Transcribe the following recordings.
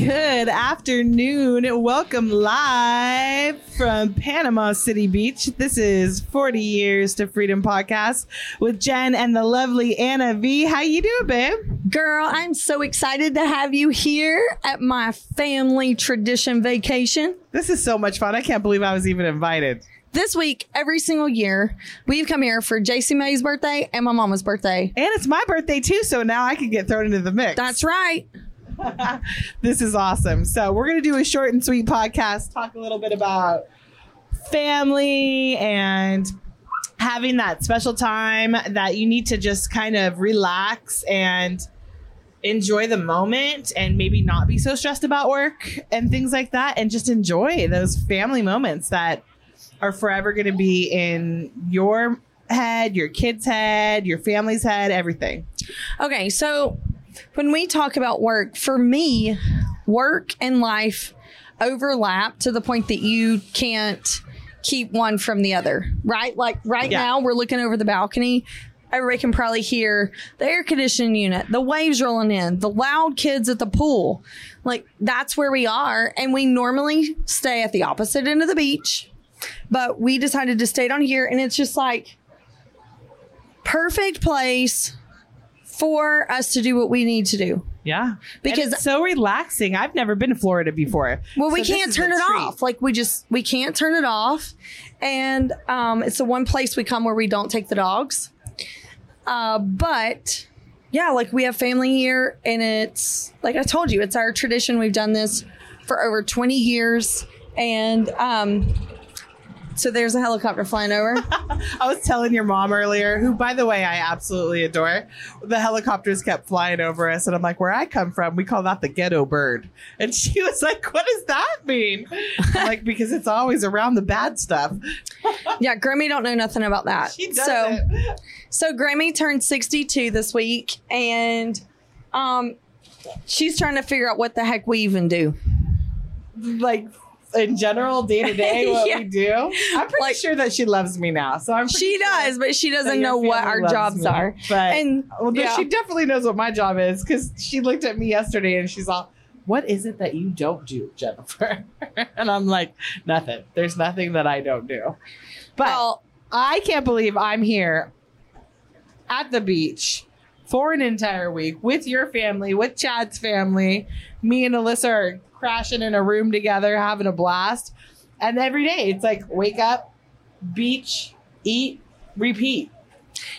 Good afternoon. Welcome live from Panama City Beach. This is 40 Years to Freedom podcast with Jen and the lovely Anna V. How you doing, babe? Girl, I'm so excited to have you here at my family tradition vacation. This is so much fun. I can't believe I was even invited. This week, every single year, we've come here for JC May's birthday and my mama's birthday. And it's my birthday too, so now I can get thrown into the mix. That's right. this is awesome. So, we're to do a short and sweet podcast, talk a little bit about family and having that special time that you need to just kind of relax and enjoy the moment and maybe not be so stressed about work and things like that and just enjoy those family moments that are forever going to be in your head, your kid's head, your family's head, everything. Okay, so when we talk about work, for me, work and life overlap to the point that you can't keep one from the other, right? Like right Yeah. now, we're looking over the balcony. Everybody can probably hear the air conditioning unit, the waves rolling in, the loud kids at the pool. Like that's where we are. And we normally stay at the opposite end of the beach, but we decided to stay down here. And it's just like perfect place for us to do what we need to do. Yeah. Because- it's so relaxing. I've never been to Florida before. Well, we So this can't turn it treat. off. Like we just we can't turn it off, and um, it's the one place we come where we don't take the dogs. Uh, but yeah, like we have family here, and it's like I told you, it's our tradition. We've done this for over twenty years, and um, so there's a helicopter flying over. I was telling your mom earlier, who, by the way, I absolutely adore. The helicopters kept flying over us, and I'm like, where I come from, we call that the ghetto bird. And she was like, what does that mean? Like, because it's always around the bad stuff. yeah, Grammy don't know nothing about that. She does so. So Grammy turned 62 this week and um she's trying to figure out what the heck we even do. Like, in general, day to day, what Yeah. we do. I'm pretty Like- sure that she loves me now. So I'm She sure does, but she doesn't know what our jobs me. are. But And well, yeah. she definitely knows what my job is because she looked at me yesterday and she's all, "What is it that you don't do, Jennifer?" and I'm like, "Nothing. There's nothing that I don't do." But Well, I can't believe I'm here at the beach for an entire week with your family, with Chad's family. Me and Alyssa are crashing in a room together, having a blast. And every day it's like wake up, beach, eat, repeat.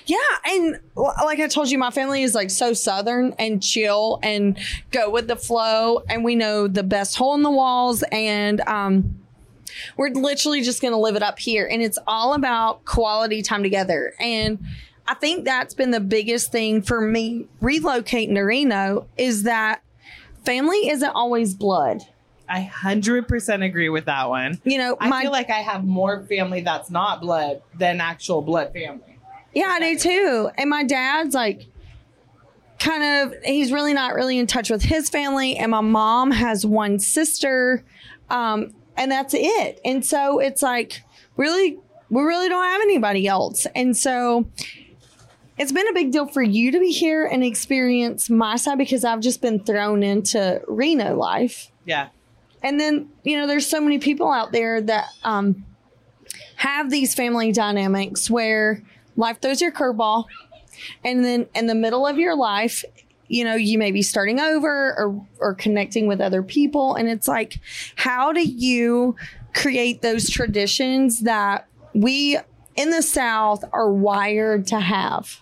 yeah, and like I told you my family is like so southern and chill and go with the flow and we know the best hole in the walls and um we're literally just going to live it up here and it's all about quality time together and i think that's been the biggest thing for me relocating to reno is that family isn't always blood. I 100% agree with that one. you know I my feel like I have more family that's not blood than actual blood family. yeah i do too. And my dad's like kind of he's really not really in touch with his family. And my mom has one sister um and that's it. And so it's like really we really don't have anybody else. And so it's been a big deal for you to be here and experience my side because I've just been thrown into Reno life. Yeah. And then, you know, there's so many people out there that um, have these family dynamics where life throws your curveball. And then in the middle of your life, you know, you may be starting over or, or connecting with other people. And it's like, how do you create those traditions that we in the South are wired to have?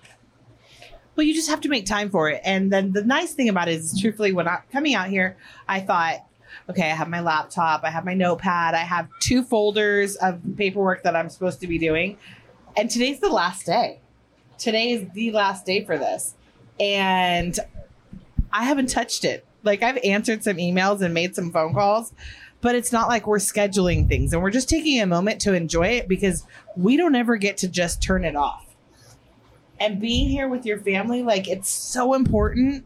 Well, you just have to make time for it. And then the nice thing about it is, truthfully, when I'm coming out here, I thought, okay, I have my laptop, I have my notepad, I have two folders of paperwork that I'm supposed to be doing. And today's the last day. Today is the last day for this. And I haven't touched it. Like I've answered some emails and made some phone calls, but it's not like we're scheduling things and we're just taking a moment to enjoy it because we don't ever get to just turn it off and being here with your family, like it's so important.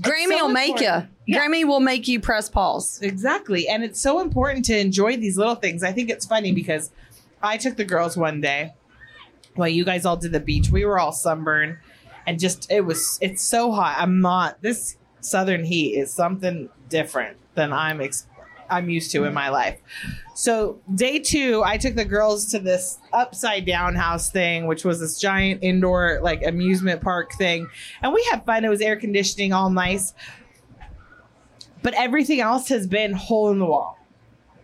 Grammy so will make you. Yeah. Grammy will make you press pause. Exactly. And it's so important to enjoy these little things. I think it's funny because I took the girls one day while you guys all did the beach. We were all sunburned and just, it was, it's so hot. I'm not, this southern heat is something different than I'm ex- I'm used to in mm. my life. So day two, I took the girls to this upside down house thing, which was this giant indoor like amusement park thing, and we had fun. It was air conditioning, all nice. But everything else has been hole in the wall.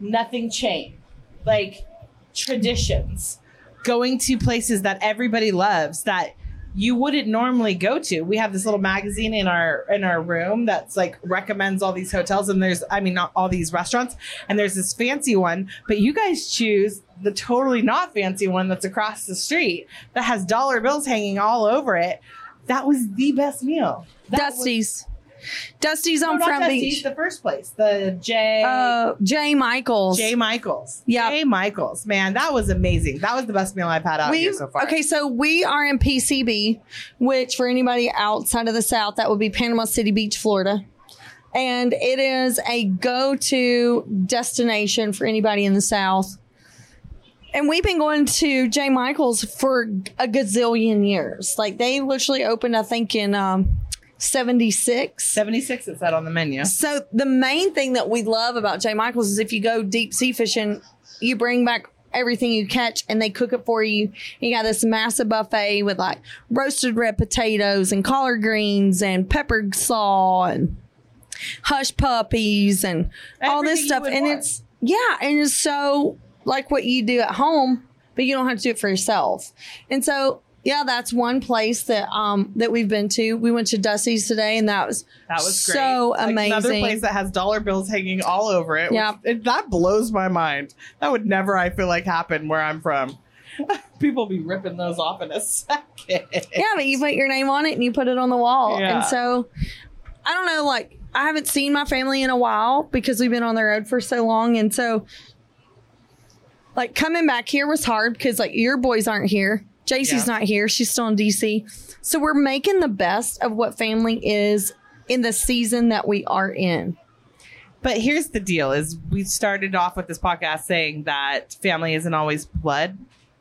Nothing changed. Like traditions, going to places that everybody loves that you wouldn't normally go to. We have this little magazine in our in our room that's like recommends all these hotels and there's I mean not all these restaurants and there's this fancy one, but you guys choose the totally not fancy one that's across the street that has dollar bills hanging all over it. That was the best meal. That Dusty's. Dusty's on not Front Dusty's, Beach. the first place, the J. Uh, Jay Michaels. Jay Michaels. Yeah. Jay Michaels. Man, that was amazing. That was the best meal I've had out we here so far. okay, so we are in PCB, which for anybody outside of the South, that would be Panama City Beach, Florida. And it is a go to destination for anybody in the South. And we've been going to J. Michael's for a gazillion years. Like they literally opened, I think, in um, 76. 76 it said on the menu. So the main thing that we love about J. Michael's is if you go deep sea fishing, you bring back everything you catch and they cook it for you. You got this massive buffet with like roasted red potatoes and collard greens and peppered saw and hush puppies and all this stuff. And want. it's yeah, and it's so like what you do at home, but you don't have to do it for yourself. And so yeah, that's one place that um that we've been to. We went to Dusty's today, and that was That was great. so Like, amazing. Another place that has dollar bills hanging all over it. Yeah. it- that blows my mind. That would never, I feel like, happen where I'm from. People be ripping those off in a second. yeah, but you put your name on it and you put it on the wall. Yeah. And so I don't know, like I haven't seen my family in a while because we've been on the road for so long. And so like coming back here was hard because like your boys aren't here. JC's Yeah. not here. She's still in DC. So we're making the best of what family is in the season that we are in. But here's the deal: is we started off with this podcast saying that family isn't always blood.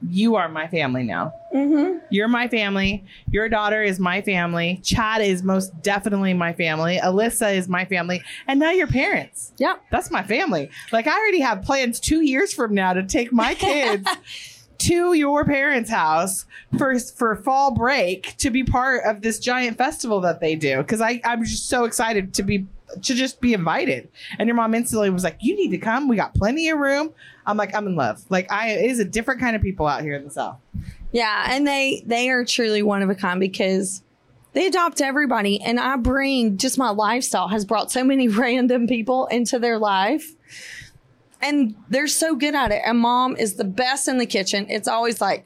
You are my family now. Mm-hmm. You're my family. Your daughter is my family. Chad is most definitely my family. Alyssa is my family. And now your parents. Yeah. That's my family. Like I already have plans two years from now to take my kids to your parents' house for for fall break to be part of this giant festival that they do. Because I I'm just so excited to be to just be invited. And your mom instantly was like, "You need to come. We got plenty of room." I'm like, I'm in love. Like I, it is a different kind of people out here in the south. Yeah, and they they are truly one of a kind because they adopt everybody and I bring just my lifestyle has brought so many random people into their life. And they're so good at it. And mom is the best in the kitchen. It's always like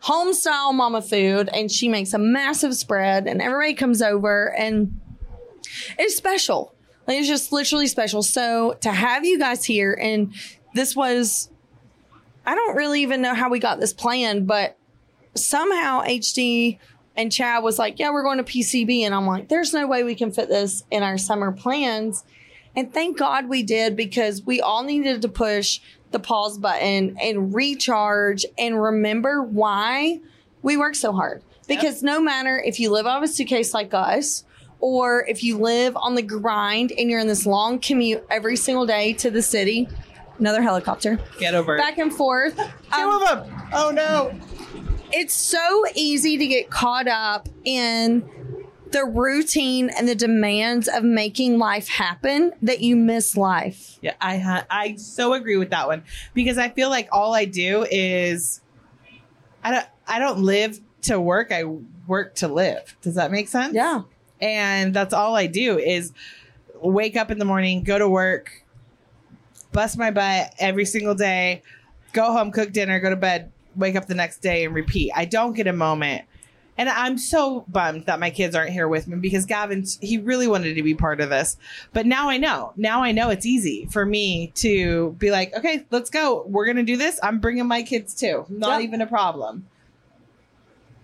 home style mama food and she makes a massive spread and everybody comes over and it's special. Like it's just literally special. So to have you guys here and this was I don't really even know how we got this planned, but somehow HD and Chad was like, Yeah, we're going to PCB. And I'm like, There's no way we can fit this in our summer plans. And thank God we did because we all needed to push the pause button and recharge and remember why we work so hard. Because no matter if you live out of a suitcase like us, or if you live on the grind and you're in this long commute every single day to the city, another helicopter, Get over it. back and forth. Two Um, of them. Oh no. it's so easy to get caught up in the routine and the demands of making life happen that you miss life. Yeah, I ha- I so agree with that one because I feel like all I do is I don't I don't live to work. I work to live. Does that make sense? Yeah. And that's all I do is wake up in the morning, go to work, bust my butt every single day, go home, cook dinner, go to bed, wake up the next day and repeat. I don't get a moment. And I'm so bummed that my kids aren't here with me because Gavin, he really wanted to be part of this. But now I know. Now I know it's easy for me to be like, okay, let's go. We're going to do this. I'm bringing my kids too. Not Yeah. even a problem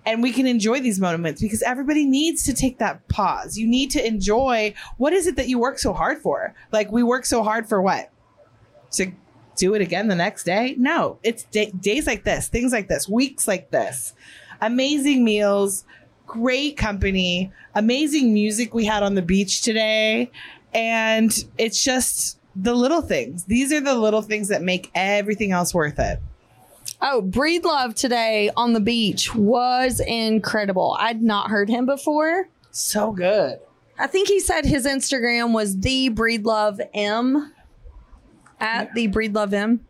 and we can enjoy these moments because everybody needs to take that pause. You need to enjoy what is it that you work so hard for? Like we work so hard for what? To do it again the next day? No, it's da- days like this, things like this, weeks like this. Amazing meals, great company, amazing music we had on the beach today. And it's just the little things. These are the little things that make everything else worth it. Oh, Breed Love today on the beach was incredible. I'd not heard him before. So good. I think he said his Instagram was the Breed Love M at the Breed Love M.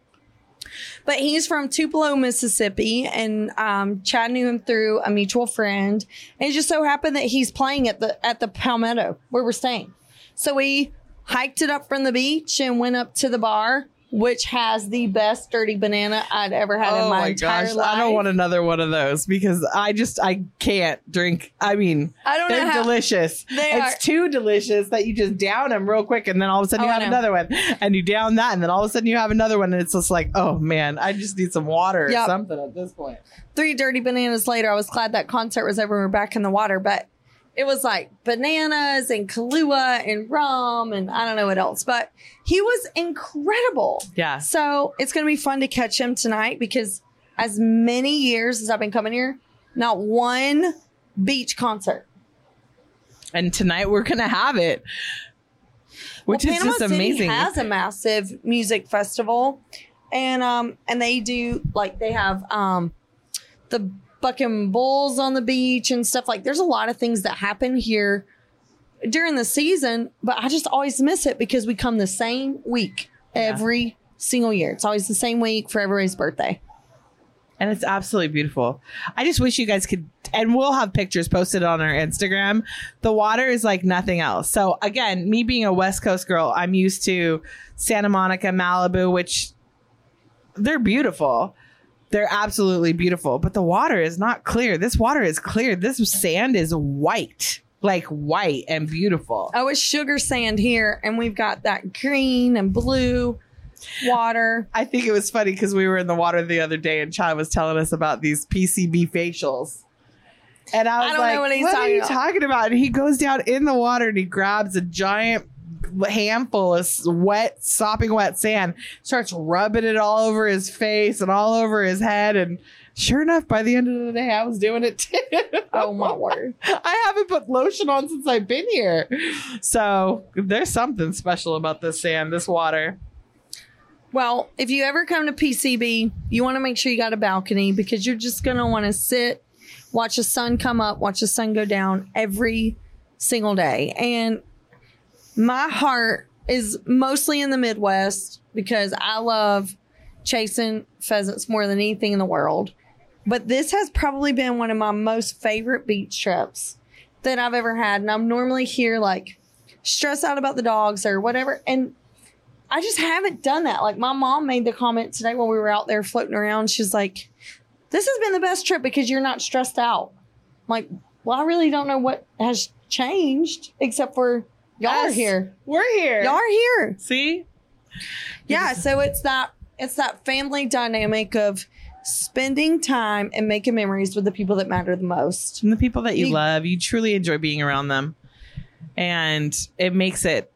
But he's from Tupelo, Mississippi, and um, Chad knew him through a mutual friend. And it just so happened that he's playing at the at the Palmetto where we're staying. So we hiked it up from the beach and went up to the bar, which has the best dirty banana I'd ever had in oh my, entire life. Oh I don't want another one of those because I just I can't drink. I mean, I don't know they're how- delicious. They it's are- too delicious that you just down them real quick and then all of a sudden Oh, you have another one and you down that and then all of a sudden you have another one and it's just like, oh man, I just need some water or something at this point. three dirty bananas later, I was glad that concert was over. and We're back in the water, but it was like bananas and Kahlua and rum and I don't know what else. But he was incredible. Yeah. So it's going to be fun to catch him tonight because as many years as I've been coming here, not one beach concert. And tonight we're gonna have it. Which Well, is Panama just City amazing. has a massive music festival, and um, and they do like they have um, the bucking bulls on the beach and stuff like. There's a lot of things that happen here during the season, but I just always miss it because we come the same week every single year. It's always the same week for everybody's birthday. and it's absolutely beautiful. I just wish you guys could, and we'll have pictures posted on our Instagram. The water is like nothing else. So again, me being a West Coast girl, I'm used to Santa Monica, Malibu, which they're beautiful. They're absolutely beautiful, but the water is not clear. This water is clear. This sand is white, like white and beautiful. Oh, it's sugar sand here, and we've got that green and blue water. I think it was funny because we were in the water the other day and Chad was telling us about these PCB facials. And I was don't like, know what he's what are you about." talking about? And he goes down in the water and he grabs a giant handful of wet, sopping wet sand, starts rubbing it all over his face and all over his head. And sure enough, by the end of the day, I was doing it too. Oh my word! I haven't put lotion on since I've been here. So there's something special about this sand, this water. Well, if you ever come to PCB, you want to make sure you got a balcony because you're just going to want to sit, watch the sun come up, watch the sun go down every single day. And my heart is mostly in the Midwest because I love chasing pheasants more than anything in the world. But this has probably been one of my most favorite beach trips that I've ever had. And I'm normally here like stressed out about the dogs or whatever. And I just haven't done that. Like my mom made the comment today when we were out there floating around. She's like, "This has been the best trip because you're not stressed out." I'm like, well, I really don't know what has changed except for y'all are here. We're here. Y'all are here. See? Yeah. So it's that it's that family dynamic of spending time and making memories with the people that matter the most. and the people that you You- love, you truly enjoy being around them. And it makes it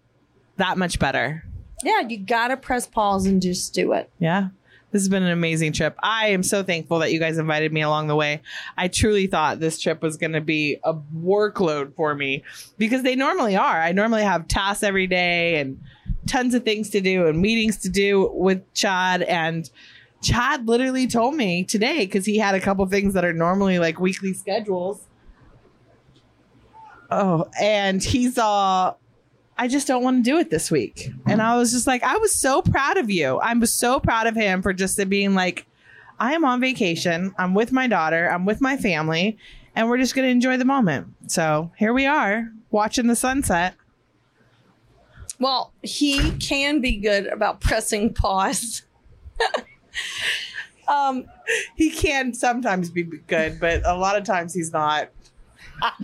that much better. Yeah, you gotta press pause and just do it. Yeah. This has been an amazing trip. I am so thankful that you guys invited me along the way. I truly thought this trip was going to be a workload for me because they normally are. I normally have tasks every day and tons of things to do and meetings to do with Chad. And Chad literally told me today because he had a couple things that are normally like weekly schedules. Oh, and he saw I just don't want to do it this week. And I was just like, I was so proud of you. I was so proud of him for just being like, I am on vacation. I'm with my daughter. I'm with my family. And we're just going to enjoy the moment. So here we are watching the sunset. Well, he can be good about pressing pause. um, He can sometimes be good, but a lot of times he's not.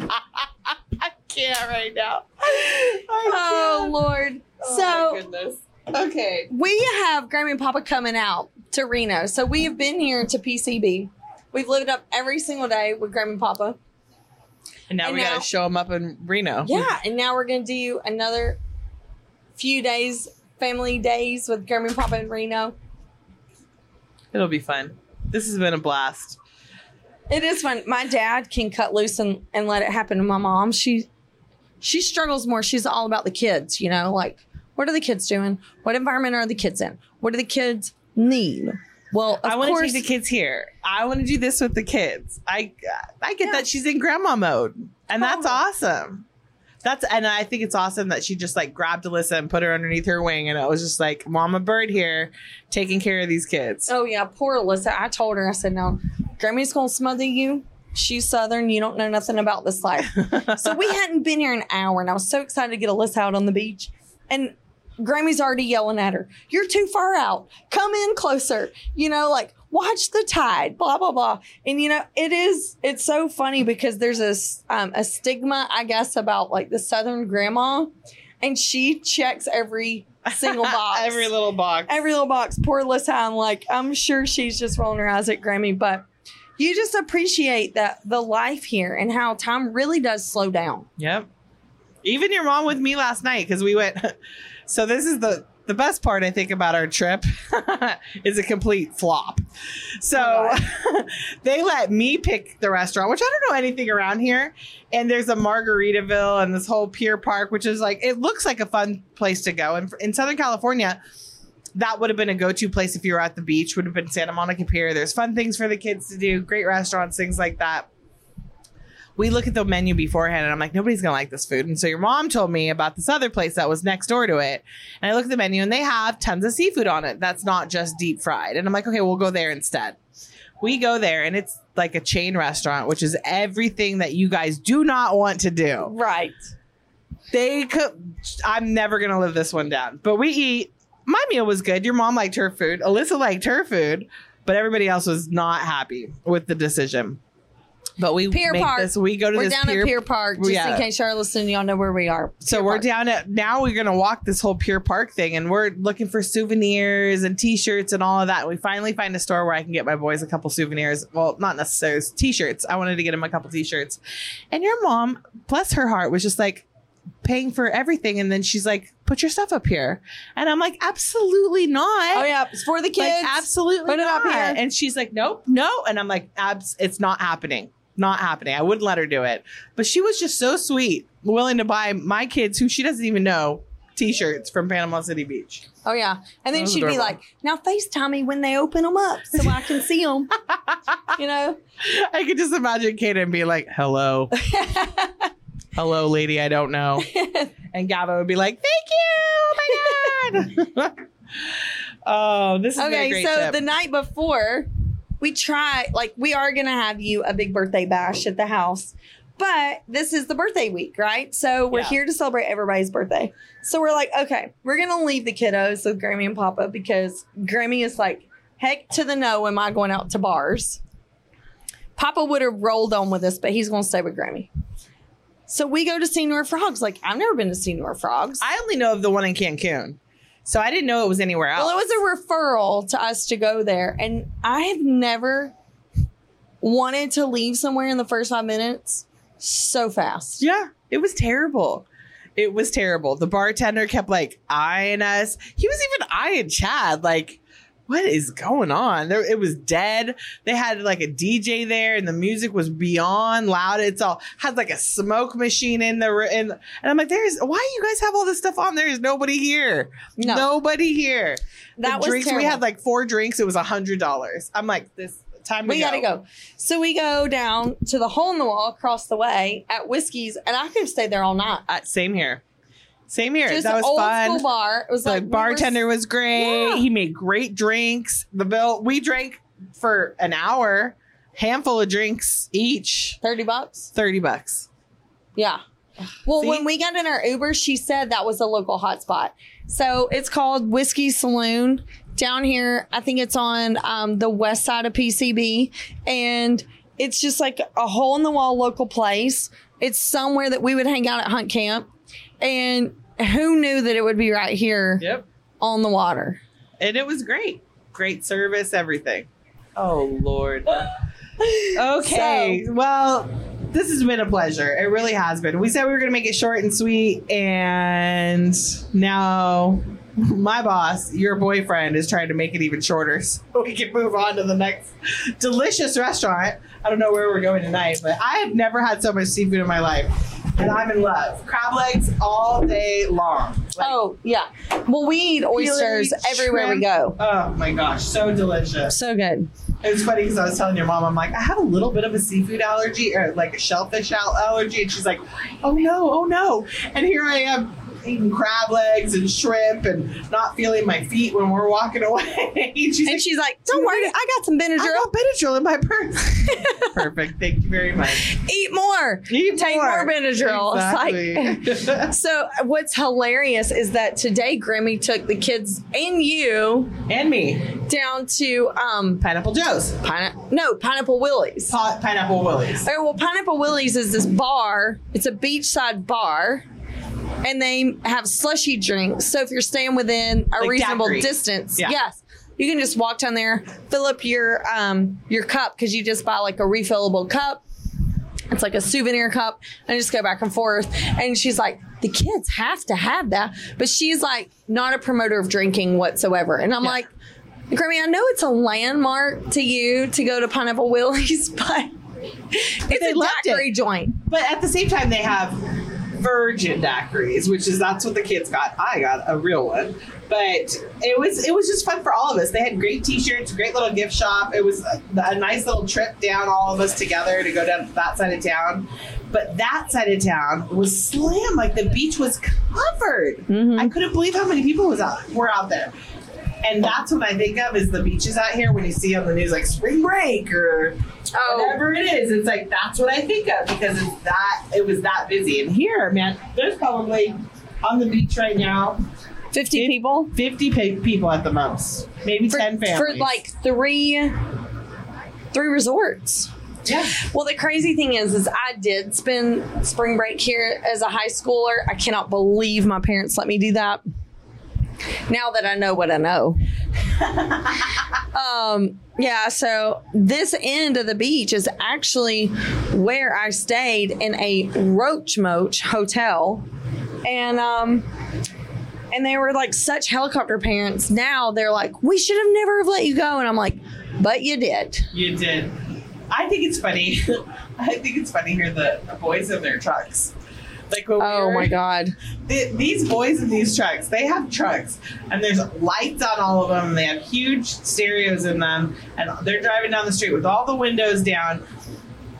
I can't right now. I oh can't. Lord. Oh, so my goodness. Okay. we have Grammy and Papa coming out to Reno. So we have been here to PCB. We've lived up every single day with Grammy and Papa. And now And we got to show them up in Reno. Yeah, and now we're gonna do another few days, family days with Grammy and Papa in Reno. It'll be fun. This has been a blast. It is fun. My dad can cut loose and, and let it happen. to my mom, she she struggles more. She's all about the kids, you know, like what are the kids doing? What environment are the kids in? What do the kids need? Well, of I want to take the kids here. I want to do this with the kids. I I get Yeah. that she's in grandma mode, and oh. that's awesome. That's and I think it's awesome that she just like grabbed Alyssa and put her underneath her wing, and it was just like Mama Bird here, taking care of these kids. Oh yeah, poor Alyssa. I told her, I said, no, Grammy's gonna smother you. She's southern. You don't know nothing about this life. so we hadn't been here an hour, and I was so excited to get Alyssa out on the beach. And Grammy's already yelling at her, You're too far out. Come in closer. You know, like watch the tide, blah, blah, blah. And you know, it is, it's so funny because there's a, um, a stigma, I guess, about like the Southern grandma. And she checks every single box. Every little box. every little box. Poor Alyssa, I'm like, I'm sure she's just rolling her eyes at Grammy, but you just appreciate that the life here and how time really does slow down. Yep. Even your mom with me last night because we went. So this is the the best part I think about our trip is a complete flop. So Oh, they let me pick the restaurant, which I don't know anything around here. And there's a Margaritaville and this whole Pier Park, which is like it looks like a fun place to go. And in Southern California, that would have been a go-to place if you were at the beach. Would have been Santa Monica Pier. There's fun things for the kids to do, great restaurants, things like that we look at the menu beforehand and I'm like, nobody's gonna like this food. And so your mom told me about this other place that was next door to it. And I look at the menu and they have tons of seafood on it. That's not just deep fried. And I'm like, okay, we'll go there instead. We go there and it's like a chain restaurant, which is everything that you guys do not want to do. Right. They could, I'm never gonna live this one down. But we eat. My meal was good. Your mom liked her food. Alyssa liked her food, but everybody else was not happy with the decision. But we Pier make Park. this. We go to We're this down at Pier Park, just Yeah. in case listening, y'all know where we are. so Pier we're Park. down at now we're gonna walk this whole Pier Park thing and we're looking for souvenirs and t-shirts and all of that. We finally find a store where I can get my boys a couple souvenirs. Well, not necessarily t-shirts. I wanted to get them a couple t-shirts. And your mom, bless her heart, was just like paying for everything and then she's like, put your stuff up here. And I'm like, absolutely not. Oh, yeah. It's for the Like, kids. absolutely Put it up not. here. And she's like, nope, no. And I'm like, abs, it's not happening. Not happening. I wouldn't let her do it. But she was just so sweet, willing to buy my kids, who she doesn't even know, t-shirts from Panama City Beach. Oh, yeah. And then she'd be like, now FaceTime me when they open them up so I can see them. you know? I could just imagine Kaden being like, hello, hello, lady, I don't know. And Gavin would be like, thank you. Oh my God. oh, this is a okay, so trip. the night before, we try, like, we are going to have you a big birthday bash at the house. But this is the birthday week, right? So we're Yeah. here to celebrate everybody's birthday. So we're like, okay, we're going to leave the kiddos with Grammy and Papa because Grammy is like, heck to the no, am I going out to bars? Papa would have rolled on with us, but he's going to stay with Grammy. So we go to Senor Frogs. Like, I've never been to Senor Frogs. I only know of the one in Cancun. So I didn't know it was anywhere else. Well, it was a referral to us to go there, and I have never wanted to leave somewhere in the first five minutes so fast. Yeah, it was terrible. It was terrible. The bartender kept like eyeing us. He was even eyeing Chad. Like, what is going on? There, it was dead. They had like a DJ there, and the music was beyond loud. It's all had like a smoke machine in the r- in, and I'm like, there's why you guys have all this stuff on? There is nobody here. No. Nobody here. That the was drinks we had like four drinks. It was a hundred dollars. I'm like, this time We to got to go. So we go down to the hole in the wall across the way at Whiskey's, and I could have stayed there all night. Uh, same here. Same here. Just that was old fun. school bar. It was The like we were- bartender was great. Yeah. He made great drinks. The bill we drank for an hour, handful of drinks each, thirty bucks. thirty bucks. Yeah. Well, See? when we got in our Uber, she said that was a local hotspot. So it's called Whiskey Saloon down here. I think it's on um, the west side of PCB. And it's just like a hole in the wall local place. It's somewhere that we would hang out at Hunt Camp. And who knew that it would be right here Yep. on the water? And it was great. Great service, everything. Oh Lord. Okay. well, this has been a pleasure. It really has been. We said we were gonna make it short and sweet, and now my boss, your boyfriend, is trying to make it even shorter so we can move on to the next delicious restaurant. I don't know where we're going tonight, but I have never had so much seafood in my life. And I'm in love. Crab legs all day long. Like, Oh yeah. Well, we eat oysters Pillory everywhere we go. Oh my gosh, so delicious. So good. It was funny because I was telling your mom, I'm like, I have a little bit of a seafood allergy or like a shellfish allergy. And she's like, oh no, oh no. And here I am eating crab legs and shrimp and not feeling my feet when we're walking away. she's And like, she's like, "Don't worry, I got some Benadryl. I Benadryl. got Benadryl in my purse. Perfect. Thank you very much. Eat more. Eat Take more Benadryl." It's Exactly. So what's hilarious is that today Grammy took the kids and you and me. down to um Pineapple Joe's. Pine- no Pineapple Willie's. Pi- Pineapple Willies. Okay, well, Pineapple Willie's is this bar. It's a beachside bar, and they have slushy drinks. So if you're staying within a Like reasonable daiquiris. distance, Yeah. yes, you can just walk down there, fill up your um your cup because you just buy like a refillable cup. It's like a souvenir cup, and just go back and forth. And she's like, the kids have to have that, but she's like not a promoter of drinking whatsoever. And I'm Yeah. like, Grammy, I know it's a landmark to you to go to Pineapple Willie's, but it's a loved it. joint. But at the same time, they have virgin daiquiris, which is that's what the kids got. I got a real one, but it was it was just fun for all of us. They had great T-shirts, great little gift shop. It was a, a nice little trip down, all of us together to go down to that side of town. But that side of town was slam. Like the beach was covered. Mm-hmm. I couldn't believe how many people was out were out there. And that's what I think of is the beaches out here when you see on the news like spring break or Oh. whatever it is. It's like that's what I think of because it's that it was that busy. And here, man, there's probably on the beach right now 50 people 50 pa- people at the most, maybe for, 10 families. for like three three resorts. yeah, Well, the crazy thing is, is I did spend spring break here as a high schooler. I cannot believe my parents let me do that. Now that I know what I know. um, yeah, so this end of the beach is actually where I stayed in a Roach Moach hotel. And um and they were like such helicopter parents. Now they're like, we should have never have let you go. And I'm like, but you did. you did. I think it's funny. I think it's funny here the, the boys in their trucks. Like Oh my God. th- these boys in these trucks, they have trucks and there's lights on all of them. And they have huge stereos in them, and they're driving down the street with all the windows down.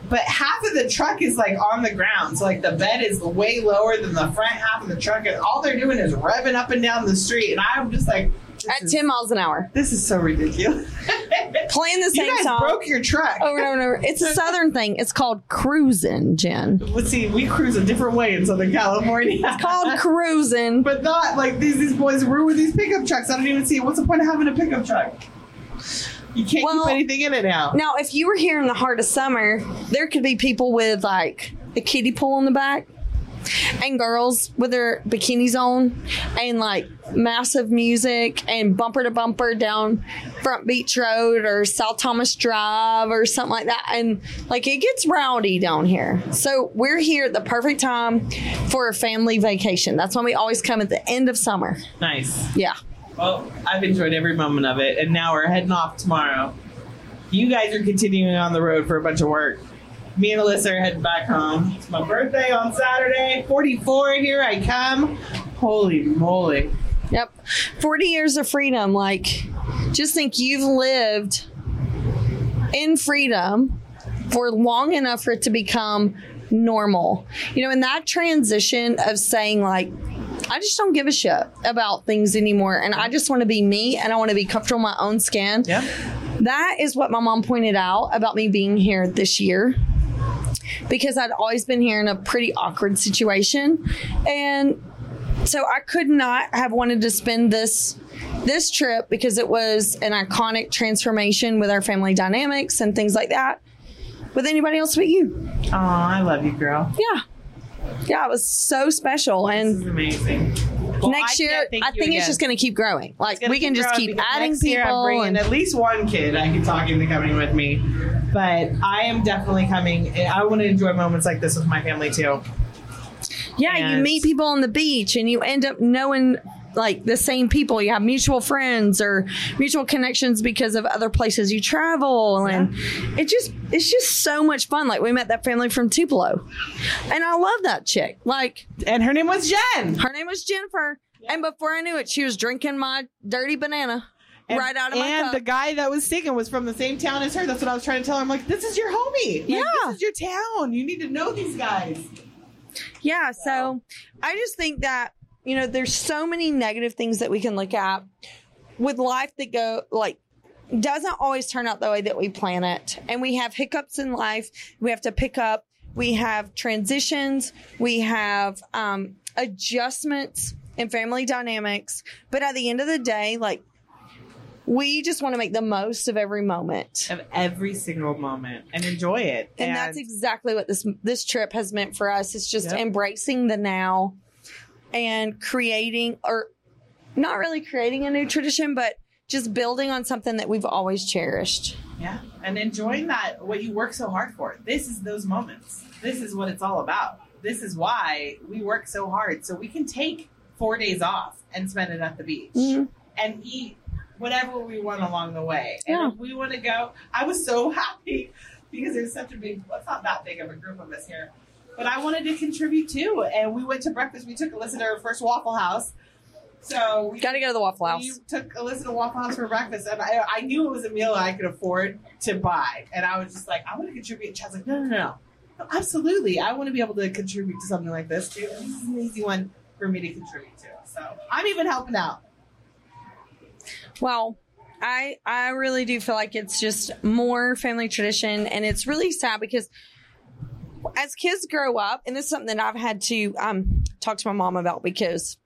But half of the truck is like on the ground, so like the bed is way lower than the front half of the truck, and all they're doing is revving up and down the street. And I'm just like, At is, 10 miles an hour. this is so ridiculous. Playing the same you guys song. broke your truck. over and over and over. It's a southern thing. It's called cruising, Jen. Let's see, we cruise a different way in Southern California. It's Called cruising. But not like these these boys were with these pickup trucks. I don't even see what's the point of having a pickup truck. You can't Well- keep anything in it now. Now, if you were here in the heart of summer, there could be people with like a kiddie pool in the back and girls with their bikinis on and like massive music and bumper to bumper down Front Beach Road or South Thomas Drive or something like that. And like it gets rowdy down here. So we're here at the perfect time for a family vacation. That's when we always come at the end of summer. Nice. Yeah. Well, I've enjoyed every moment of it, and now we're heading off tomorrow. You guys are continuing on the road for a bunch of work. Me and Alyssa are heading back home. It's my birthday on Saturday. 44, here I come. Holy moly. Yep. 40 years of freedom. Like, just think you've lived in freedom for long enough for it to become normal. You know, in that transition of saying, like, I just don't give a shit about things anymore. And I just want to be me and I want to be comfortable in my own skin. Yeah. That is what my mom pointed out about me being here this year because I'd always been here in a pretty awkward situation. And so I could not have wanted to spend this this trip because it was an iconic transformation with our family dynamics and things like that with anybody else but you. Oh, I love you, girl. Yeah. Yeah, it was so special. This And is amazing. Well, next I year, I think it's just going to keep growing. Like, we can just keep adding next year I'm people. bringing and- at least one kid I can talk into coming with me. But I am definitely coming. I want to enjoy moments like this with my family too. Yeah, you meet people on the beach and you end up knowing like the same people. You have mutual friends or mutual connections because of other places you travel, and it just it's just so much fun. Like we met that family from Tupelo, and I love that chick. Like And her name was Jen. her name was Jennifer, and before I knew it, she was drinking my dirty banana And, right out of my And cup. the guy that was singing was from the same town as her. That's what I was trying to tell her. I'm like, this is your homie. Like, Yeah. This is your town. You need to know these guys. Yeah, so I just think that you know there's so many negative things that we can look at with life that go like doesn't always turn out the way that we plan it. And we have hiccups in life. We have to pick up. We have transitions. We have um adjustments in family dynamics. But at the end of the day, like we just want to make the most of every moment. Of every single moment and enjoy it. and, that's exactly what this this trip has meant for us. It's just Yep. embracing the now and creating or not really creating a new tradition, but just building on something that we've always cherished. Yeah, and enjoying that what you work so hard for. This is those moments. This is what it's all about. This is why we work so hard so we can take four days off and spend it at the beach Mhm. and eat whatever we want along the way. Yeah. And if we want to go, I was so happy because there's such a big. Well, it's not that big of a group of us here, but I wanted to contribute too. And we went to breakfast. We took Alyssa to her first Waffle House. So we Got to go to the Waffle House. we took Alyssa to Waffle House for breakfast, and I, I knew it was a meal I could afford to buy. And I was just like, I want to contribute. And Chad's like, no, no, no, no. No, absolutely. I want to be able to contribute to something like this too. And this is an easy one for me to contribute to. So I'm even helping out. Well, I I really do feel like it's just more family tradition, and it's really sad because as kids grow up, and this is something that I've had to um, talk to my mom about because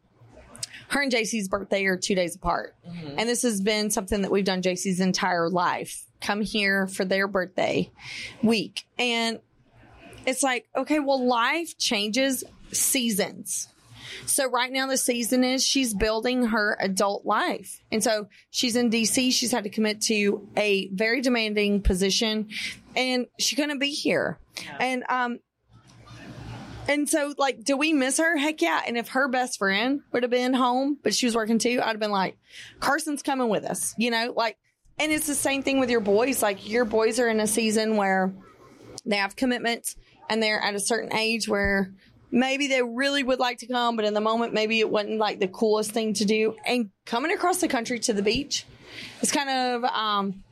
her and JC's birthday are two days apart, and this has been something that we've done JC's entire life. Come here for their birthday week, and it's like okay, well, life changes seasons. So right now the season is she's building her adult life. And so she's in DC. She's had to commit to a very demanding position and she couldn't be here. Yeah. And, um, and so like, do we miss her? Heck yeah. And if her best friend would have been home, but she was working too, I'd have been like, Carson's coming with us, you know, like, and it's the same thing with your boys. Like your boys are in a season where they have commitments and they're at a certain age where maybe they really would like to come, but in the moment, maybe it wasn't like the coolest thing to do. And coming across the country to the beach is kind of, um,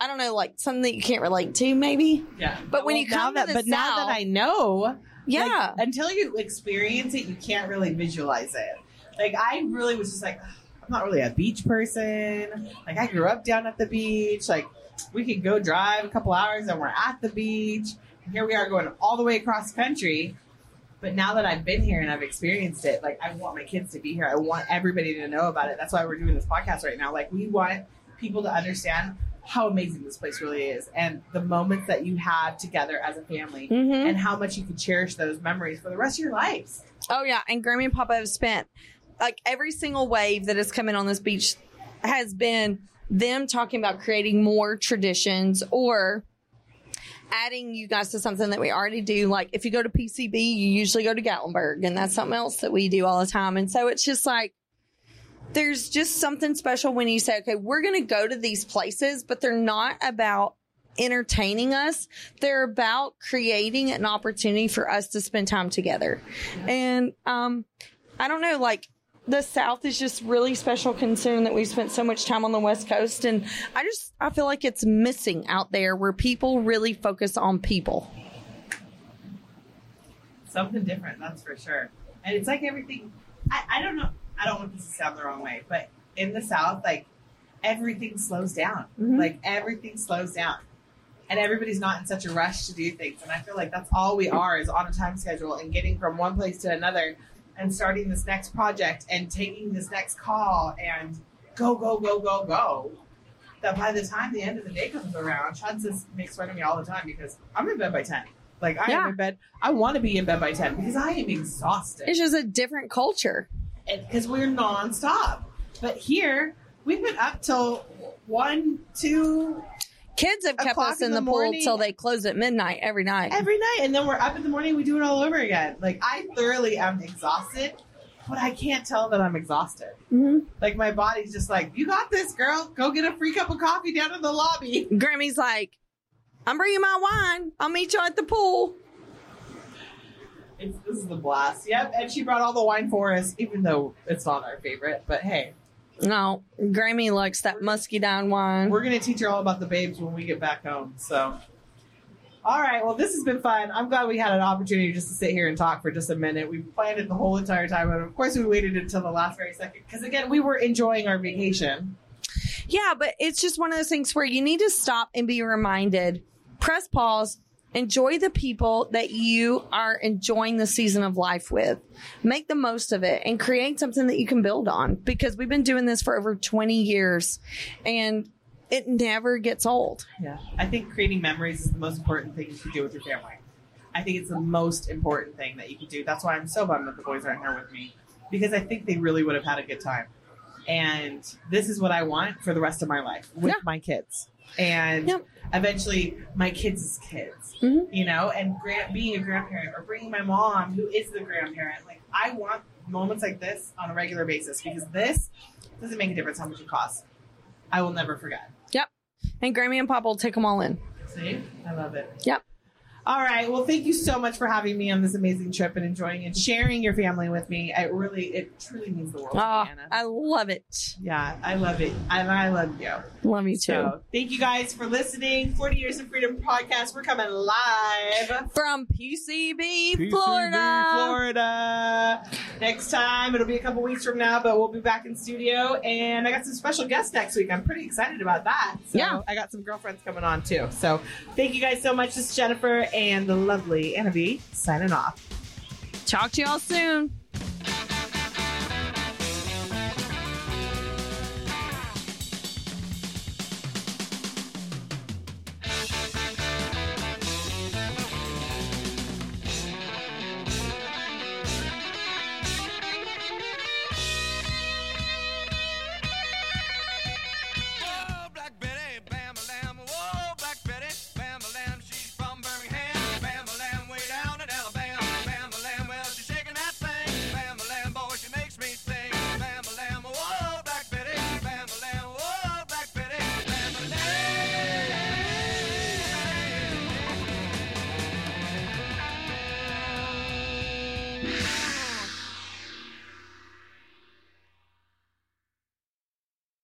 I don't know, like something that you can't relate to, maybe. Yeah. But when you now come to that, the but now that I know, Yeah. like, until you experience it, you can't really visualize it. Like I really was just like, I'm not really a beach person. Like I grew up down at the beach. Like we could go drive a couple hours and we're at the beach. And here we are going all the way across country. But now that I've been here and I've experienced it, like I want my kids to be here. I want everybody to know about it. That's why we're doing this podcast right now. Like we want people to understand how amazing this place really is and the moments that you have together as a family Mm-hmm. and how much you can cherish those memories for the rest of your lives. Oh yeah, and Grammy and Papa have spent like every single wave that has come in on this beach has been them talking about creating more traditions or adding you guys to something that we already do. Like if you go to PCB, you usually go to Gatlinburg, and that's something else that we do all the time. And so it's just like there's just something special when you say, okay, we're going to go to these places, but they're not about entertaining us. They're about creating an opportunity for us to spend time together. And um, I don't know, like the South is just really special considering that we spent so much time on the West Coast. And I just, I feel like it's missing out there where people really focus on people. Something different, that's for sure. And it's like everything. I, I don't know. I don't want this to sound the wrong way, but in the South, like everything slows down. Mhm. Like everything slows down. And everybody's not in such a rush to do things. And I feel like that's all we are is on a time schedule and getting from one place to another and starting this next project and taking this next call and go, go, go, go, go. That by the time the end of the day comes around, Chad says makes fun of me all the time because I'm in bed by ten. Like I Yeah. am in bed. I want to be in bed by ten because I am exhausted It's just a different culture. because we're nonstop. But here we've been up till one, two Kids have kept us in in the the, pool till they close at midnight every night. every night, and then we're up in the morning. We do it all over again. Like I thoroughly am exhausted, but I can't tell that I'm exhausted. hmm Like my body's just like, you got this, girl. Go get a free cup of coffee down in the lobby. Grammy's like, I'm bringing my wine. I'll meet you at the pool. It's, this is the blast. Yep, and she brought all the wine for us, even though it's not our favorite. But hey, No, Grammy likes that muscadine wine. we're gonna teach her all about the babes when we get back home. So, all right. Well, this has been fun. I'm glad we had an opportunity just to sit here and talk for just a minute. We planned it the whole entire time, and of course, we waited until the last very second because again, we were enjoying our vacation. Yeah, but it's just one of those things where you need to stop and be reminded, press pause, enjoy the people that you are enjoying the season of life with. Make the most of it and create something that you can build on because we've been doing this for over 20 years and it never gets old. Yeah, I think creating memories is the most important thing you can do with your family. I think it's the most important thing that you can do. That's why I'm so bummed that the boys aren't here with me because I think they really would have had a good time. And this is what I want for the rest of my life with Yeah. my kids. And Yep. eventually, my kids' kids, Mhm. you know, and grand, being a grandparent or bringing my mom, who is the grandparent. Like, I want moments like this on a regular basis because this doesn't make a difference how much it costs. I will never forget. Yep. And Grammy and Pop will take them all in. See? I love it. Yep. All right. Well, thank you so much for having me on this amazing trip and enjoying and sharing your family with me. It really, it truly means the world Oh, Anna. I love it. yeah, I love it. And I love you. Love you too. So thank you guys for listening. 40 Years of Freedom podcast. We're coming live. From PCB, PCB, Florida. Florida. Next time, it'll be a couple weeks from now, but we'll be back in studio. And I got some special guests next week. I'm pretty excited about that. So Yeah. I got some girlfriends coming on too. So thank you guys so much. This is Jennifer and the lovely Anna B signing off. Talk to y'all soon.